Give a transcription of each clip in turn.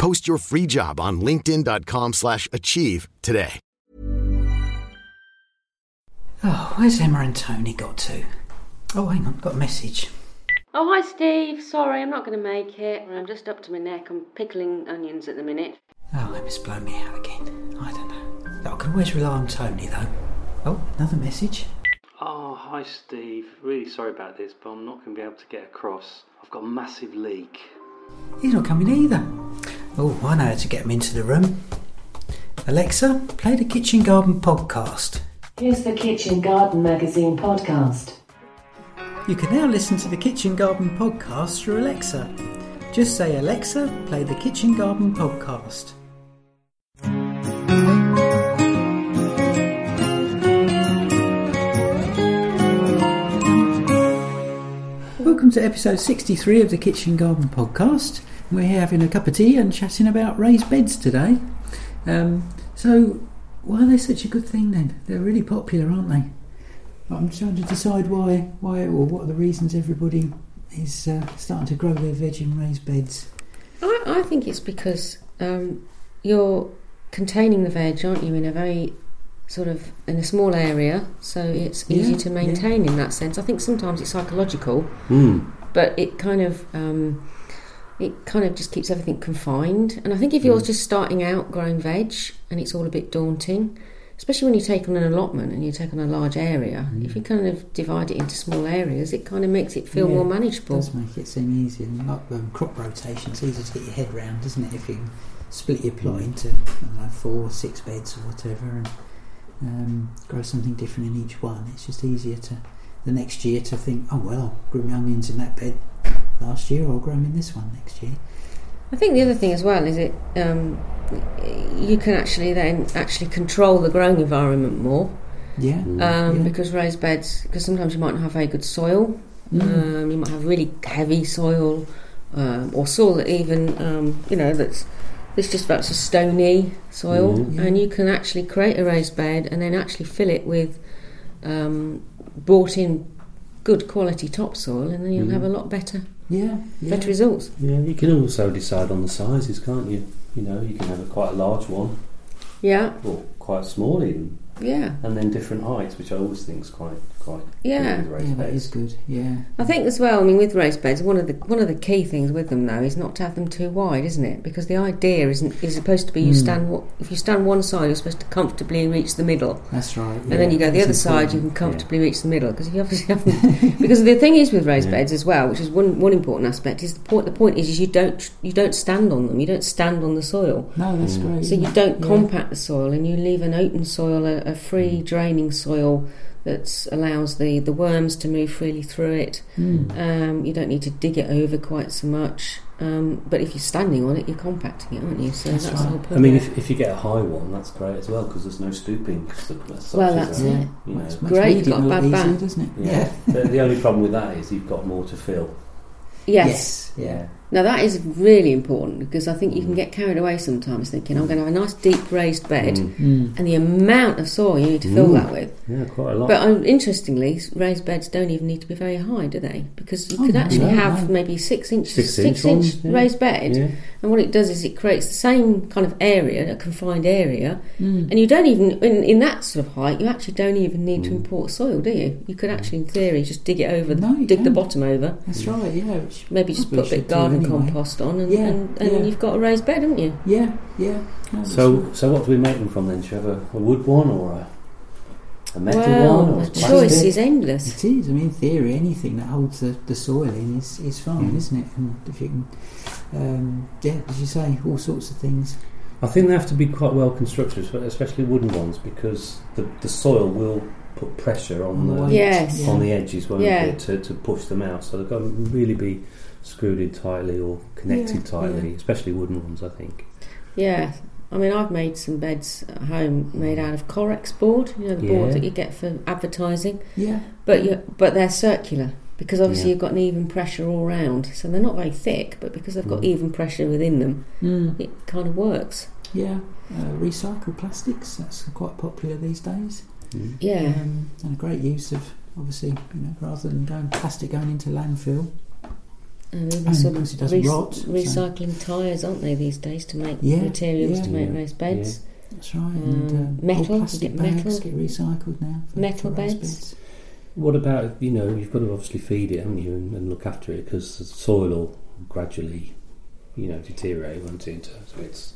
Post your free job on linkedin.com slash achieve today. Oh, where's Emma and Tony got to? Oh, hang on, got a message. Oh, hi, Steve. Sorry, I'm not going to make it. I'm just up to my neck. I'm pickling onions at the minute. Oh, Emma's blown me out again. I don't know. I can always rely on Tony, though. Oh, another message. Oh, hi Steve. Really sorry about this, but I'm not going to be able to get across. I've got a massive leak. He's not coming either. Oh, I know how to get him into the room. Alexa, play the Kitchen Garden podcast. Here's the Kitchen Garden Magazine podcast. You can now listen to the Kitchen Garden podcast through Alexa. Just say, Alexa, play the Kitchen Garden podcast. Welcome to episode 63 of the Kitchen Garden podcast. We're here having a cup of tea and chatting about raised beds today. Um, so, why are they such a good thing then? They're really popular, aren't they? I'm trying to decide why, why, or what are the reasons everybody is uh, starting to grow their veg in raised beds. I, I think it's because um, you're containing the veg, aren't you, in a very sort of in a small area, so it's easy Yeah, to yeah. maintain in that sense. I think sometimes it's psychological, Mm. but it kind of um, it kind of just keeps everything confined. And I think if you're just starting out growing veg and it's all a bit daunting, especially when you take on an allotment and you take on a large area, if you kind of divide it into small areas, it kind of makes it feel Yeah, more It manageable. does make it seem easier. And like um, crop rotation, it's easy to get your head round, isn't it? If you split your plot into know, four or six beds or whatever and um, grow something different in each one, it's just easier to the next year to think, oh well, grew my onions in that bed last year, or growing in this one next year. I think the other thing as well is it um, you can actually then actually control the growing environment more Yeah. um, Yeah. because raised beds because sometimes you might not have very good soil Mm. um, you might have really heavy soil um, or soil that even um, you know that's it's just about a stony soil Mhm. Yeah. and you can actually create a raised bed and then actually fill it with um, brought in good quality topsoil and then you'll Mhm. have a lot better yeah. yeah. better results Yeah, you can also decide on the sizes, can't you? You know, you can have a quite a large one yeah or quite small even, yeah and then different heights, which I always think is quite quite Yeah. good with raised Yeah, beds. is good. Yeah. I think as well. I mean, with raised beds, one of the one of the key things with them though is not to have them too wide, isn't it? Because the idea isn't is supposed to be you Mm. stand wa- if you stand one side, you're supposed to comfortably reach the middle, That's right. and then you go the That's other side, you can important. comfortably reach the middle. Because you obviously haven't, because the thing is with raised Yeah. beds as well, which is one one important aspect, is the point. The point is, is you don't you don't stand on them. You don't stand on the soil. No, that's Mm. great. So you don't Yeah. compact the soil and you leave an open soil, a, a free draining soil that allows the, the worms to move freely through it. Mm. Um, you don't need to dig it over quite so much. Um, but if you're standing on it, you're compacting it, aren't you? So That's that's, right. the whole point. I mean, if, if you get a high one, that's great as well because there's no stooping. as such, Well, is that's there? it. You know, Makes Great, weeding got a a bad back. doesn't it? yeah. the, the only problem with that is you've got more to fill. yes. Yeah. Now that is really important because I think you can get carried away sometimes thinking I'm going to have a nice deep raised bed Mm. Mm. and the amount of soil you need to fill Mm. that with. Yeah, quite a lot. But um, interestingly, raised beds don't even need to be very high, do they? Because you Oh, could actually no, have no. maybe six inches, Six six, inch inch, ones, yeah. raised bed, yeah. and what it does is it creates the same kind of area, a confined area, Mm. and you don't even in, in that sort of height, you actually don't even need to Mm. import soil, do you? You could actually, in theory, just dig it over, No, you dig the don't. bottom over, That's right. Yeah. maybe just put a bit of garden anyway. compost on, and, Yeah, and, and yeah. you've got a raised bed, haven't you? Yeah, yeah. No, So, right. so what do we make them from then? Do you have a, a wood one or a, a metal well, one or the choice is endless. It is. I mean, in theory, anything that holds the, the soil in is, is fine, Mm. isn't it? And if you can, um, yeah, as you say, all sorts of things. I think they have to be quite well constructed, especially wooden ones, because the, the soil will put pressure on the Yes. on the edges, won't Yeah. it, to, to push them out. So they've got to really be screwed in tightly or connected Yeah, tightly, yeah. especially wooden ones, I think. Yeah, I mean, I've made some beds at home made out of Correx board, you know, the Yeah. board that you get for advertising, Yeah, but you, but they're circular because obviously Yeah. you've got an even pressure all round, so they're not very thick, but because they've got Mm. even pressure within them, mm. it kind of works. yeah. Uh, recycled plastics. That's quite popular these days. Mm. Yeah, Um, and a great use of obviously, you know, rather than going plastic going into landfill. And even And sort because it of doesn't rec- rot, so- recycling tyres, aren't they these days to make Yeah, materials yeah. to make Yeah, raised beds? That's right. Um, and um, metal, old plastic get bags metal- get recycled now. For, metal for raised beds. What about, you know, you've got to obviously feed it, haven't you, and, and look after it, because the soil will gradually, you know, deteriorate, won't it, in terms of its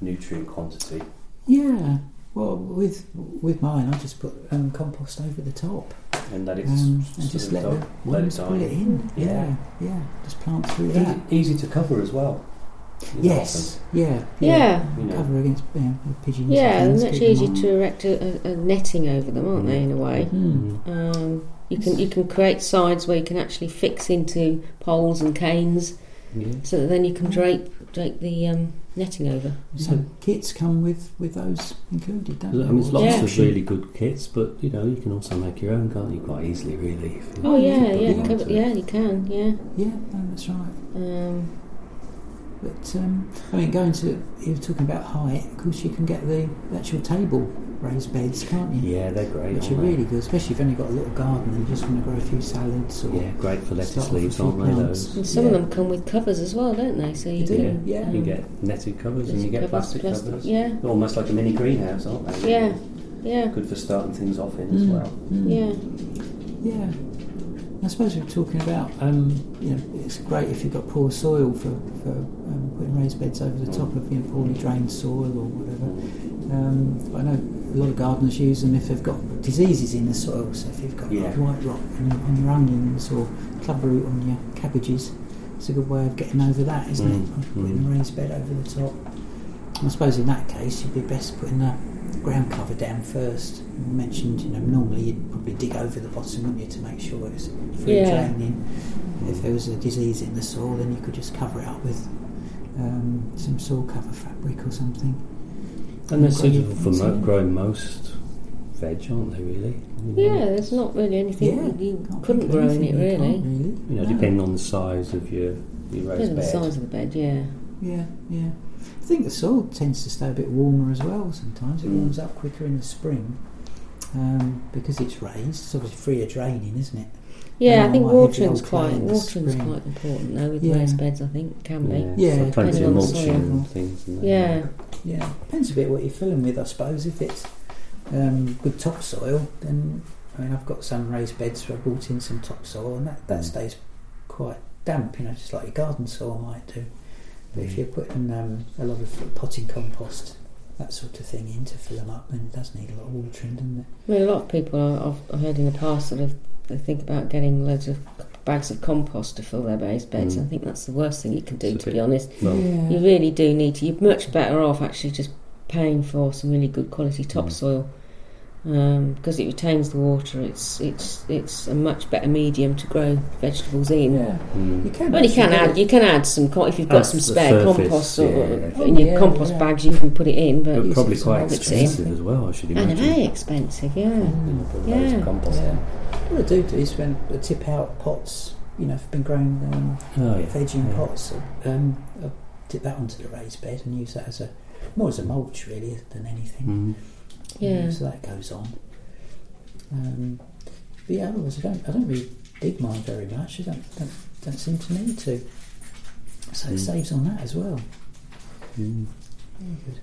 nutrient quantity. Yeah. Well, with with mine, I just put um, compost over the top And that it's um, and just of let the let it worms die. pull it in. Yeah. Yeah, yeah. Just plant through Easy, that. easy to cover as well. Yes. Yeah. Yeah. You know. Cover against you know, pigeons. Yeah, and and things, much easier to erect a, a, a netting over them, aren't they? In a way, Mm. Mm. um, you can you can create sides where you can actually fix into poles and canes, Yeah. so that then you can drape drape the um, netting over. Some kits come with, with those included, don't I mean, there's lots Yeah. of really good kits, but you know, you can also make your own, can't you? Quite easily, really. Oh yeah, you yeah, want cover, to. yeah, you can, yeah. Yeah, no, that's right. Um, But um, I mean, going to you were talking about height. Of course, you can get the actual table raised beds, can't you? Yeah, they're great. Which are aren't they? really good, especially if you've only got a little garden and you just want to grow a few salads or Yeah, great for lettuce leaves, with aren't they? Those. and some Yeah. of them come with covers as well, don't they? So you They can, do, yeah. You um, get netted covers and you get covers, plastic plastic- covers. yeah. They're almost like a mini greenhouse, aren't they? Yeah, yeah, Good for starting things off in as Mm, well. mm. yeah. Yeah. I suppose we were talking about, um, you know, it's great if you've got poor soil for, for um, putting raised beds over the top of, you know, poorly drained soil or whatever. Um, I know a lot of gardeners use them if they've got diseases in the soil. So if you've got like, white rot on, on your onions or clubroot on your cabbages, it's a good way of getting over that, isn't Mm, it? Putting mm. a raised bed over the top. I suppose in that case, you'd be best putting the ground cover down first. You mentioned, you know, normally you'd probably dig over the bottom, wouldn't you, to make sure it's free Yeah. draining. If there was a disease in the soil, then you could just cover it up with um, some soil cover fabric or something. And they're You've got your suitable for mo- growing most veg, aren't they? Really. You know, Yeah, there's not really anything Yeah, you couldn't grow in it really. really. You know, No. depending on the size of your your Depends raised on the size of the bed, yeah. Yeah, yeah. I think the soil tends to stay a bit warmer as well sometimes. It Mm. warms up quicker in the spring um, because it's raised. It's obviously freer draining, isn't it? Yeah, Um, I think watering's quite watering's spring. quite important though with Yeah. raised beds. I think can be. Yeah, Yeah, so plenty of on the mulching soil. and things. And that. Yeah, Yeah, depends a bit what you're filling with, I suppose. If it's um, good topsoil, then I mean, I've got some raised beds where I brought in some topsoil, and that, that Mm. stays quite damp, you know, just like your garden soil might do. But if Mm. you're putting um, a lot of potting compost, that sort of thing in to fill them up, then it does need a lot of watering, doesn't it? I mean a lot of people I- I've I've heard in the past sort of they think about getting loads of bags of compost to fill their raised beds. Mm. I think that's the worst thing you can do. It's To be honest, Well, you really do need to. You're much better off actually just paying for some really good quality topsoil. Um, because it retains the water, it's it's it's a much better medium to grow vegetables in. Yeah, mm. you can. Well, you can add you can add some co- if you've got Add some spare surface, compost or, yeah. in your Oh, yeah, compost yeah. bags, you can put it in. But but probably quite as well. expensive as well. I should and imagine. they're very expensive, yeah. You know, loads Yeah. of compost Yeah. in. What I do do is when I tip out pots, you know, if I've been growing um, Oh yeah. veg in Yeah. pots, um, I tip that onto the raised bed and use that as a more as a mulch really than anything. Mm. Yeah. So that goes on. Um, but yeah, otherwise I don't I don't really dig mine very much. I don't don't, don't seem to need to. So it Mm. saves on that as well. Mm. Very good.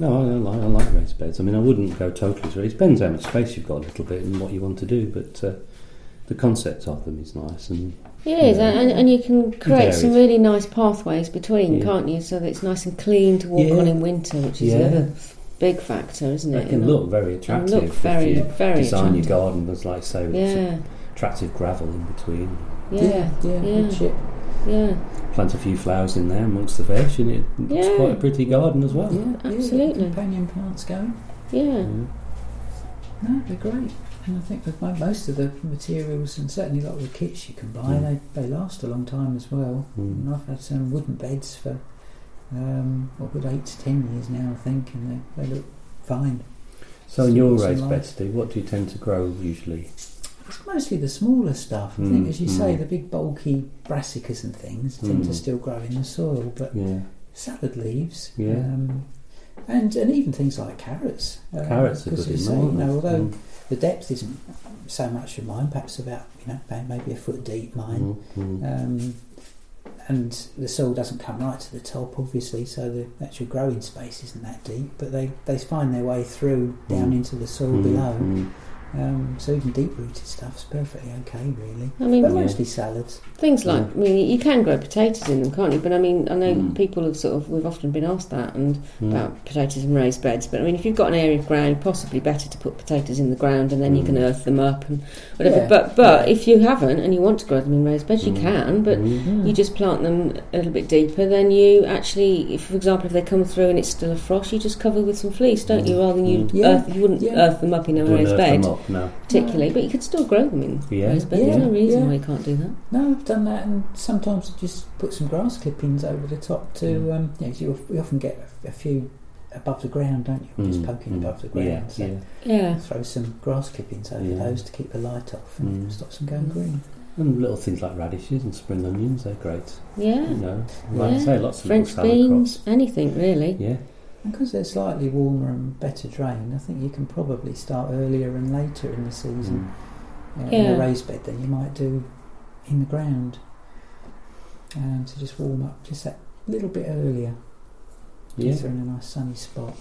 No, I, I like I like raised beds. I mean, I wouldn't go totally to it. Depends how much space you've got a little bit and what you want to do. But uh, the concept of them is nice, and It is, Yeah. and, and you can create some really nice pathways between, Yeah. can't you? So that it's nice and clean to walk Yeah. on in winter, which is Yeah. the other big factor, isn't it? it? can look very attractive. look very, if you very design attractive. your garden as like so, Yeah, attractive gravel in between. yeah, yeah, yeah, good yeah. Plant a few flowers in there amongst the veg, and it, it's Yeah. quite a pretty garden as well. Yeah, yeah, get Absolutely. companion plants going. yeah. Mm. No, they're great. And I think with mo- most of the materials, and certainly a lot of the kits you can buy, Mm. they, they last a long time as well. Mm. And I've had some wooden beds for um, what would eight to ten years now, I think, and they, they look fine. So in your life. beds, Steve, what do you tend to grow usually? It's mostly the smaller stuff. I think, Mm, as you say, mm. the big bulky brassicas and things tend to Mm. still grow in the soil, but Yeah, salad leaves, Yeah. um, and and even things like carrots. uh, carrots are good as in you say, you know, although the depth isn't so much of mine, perhaps about you know maybe a foot deep mine. mm, mm. Um, and the soil doesn't come right to the top, obviously, so the actual growing space isn't that deep. But they, they find their way through down Mm. into the soil Mm, below. Um, so even deep rooted stuff's perfectly okay, really. I mean, But Yeah. mostly salads. Things like, I mean, you can grow potatoes in them, can't you? But I mean, I know Mm. people have sort of, we've often been asked that and Mm. about potatoes and raised beds. But I mean, if you've got an area of ground, possibly better to put potatoes in the ground and then you Mm. can earth them up and whatever. Yeah, But but yeah. if you haven't and you want to grow them in raised beds, you Mm. can. But Mm. you just plant them a little bit deeper. Then you actually, if, for example, if they come through and it's still a frost, you just cover with some fleece, don't you? Rather than you. Yeah, earth, you wouldn't yeah. earth them up in a Don't raised earth bed, them up, no. particularly. But you could still grow them in Yeah. raised beds. There's no reason yeah. why you can't do that. No, I've done that, and sometimes I just put some grass clippings over the top to. Mm. Um, you know, 'cause you, we often get a, a few above the ground, don't you? Just Mm, poking mm. above the ground. Yeah, so yeah. Yeah. throw some grass clippings over Yeah. those to keep the light off and Mm. stop them going green. And little things like radishes and spring onions, they're great. Yeah. You know, like I say, lots of French little salad beans, crops. anything really. Yeah, And because they're slightly warmer and better drained, I think you can probably start earlier and later in the season Mm. uh, in Yeah. a raised bed than you might do in the ground. Um, to just warm up just that little bit earlier. yeah. If they're in a nice sunny spot.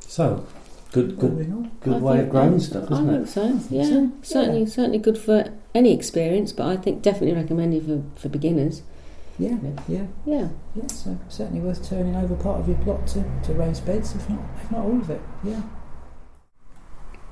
So, good, good, good I way think- of growing I- stuff, I isn't think it? so. Yeah, so, certainly, yeah. certainly good for any experience, but I think definitely recommended for, for beginners. Yeah, yeah, Yeah, yeah. So certainly worth turning over part of your plot to, to raised beds, if not if not all of it. Yeah.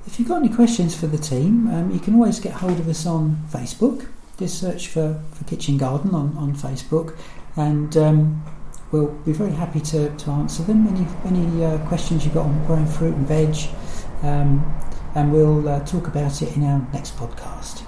If you've got any questions for the team, um, you can always get hold of us on Facebook. Just search for, for Kitchen Garden on, on Facebook, and um, we'll be very happy to, to answer them. Any any uh, questions you've got on growing fruit and veg, um, and we'll uh, talk about it in our next podcast.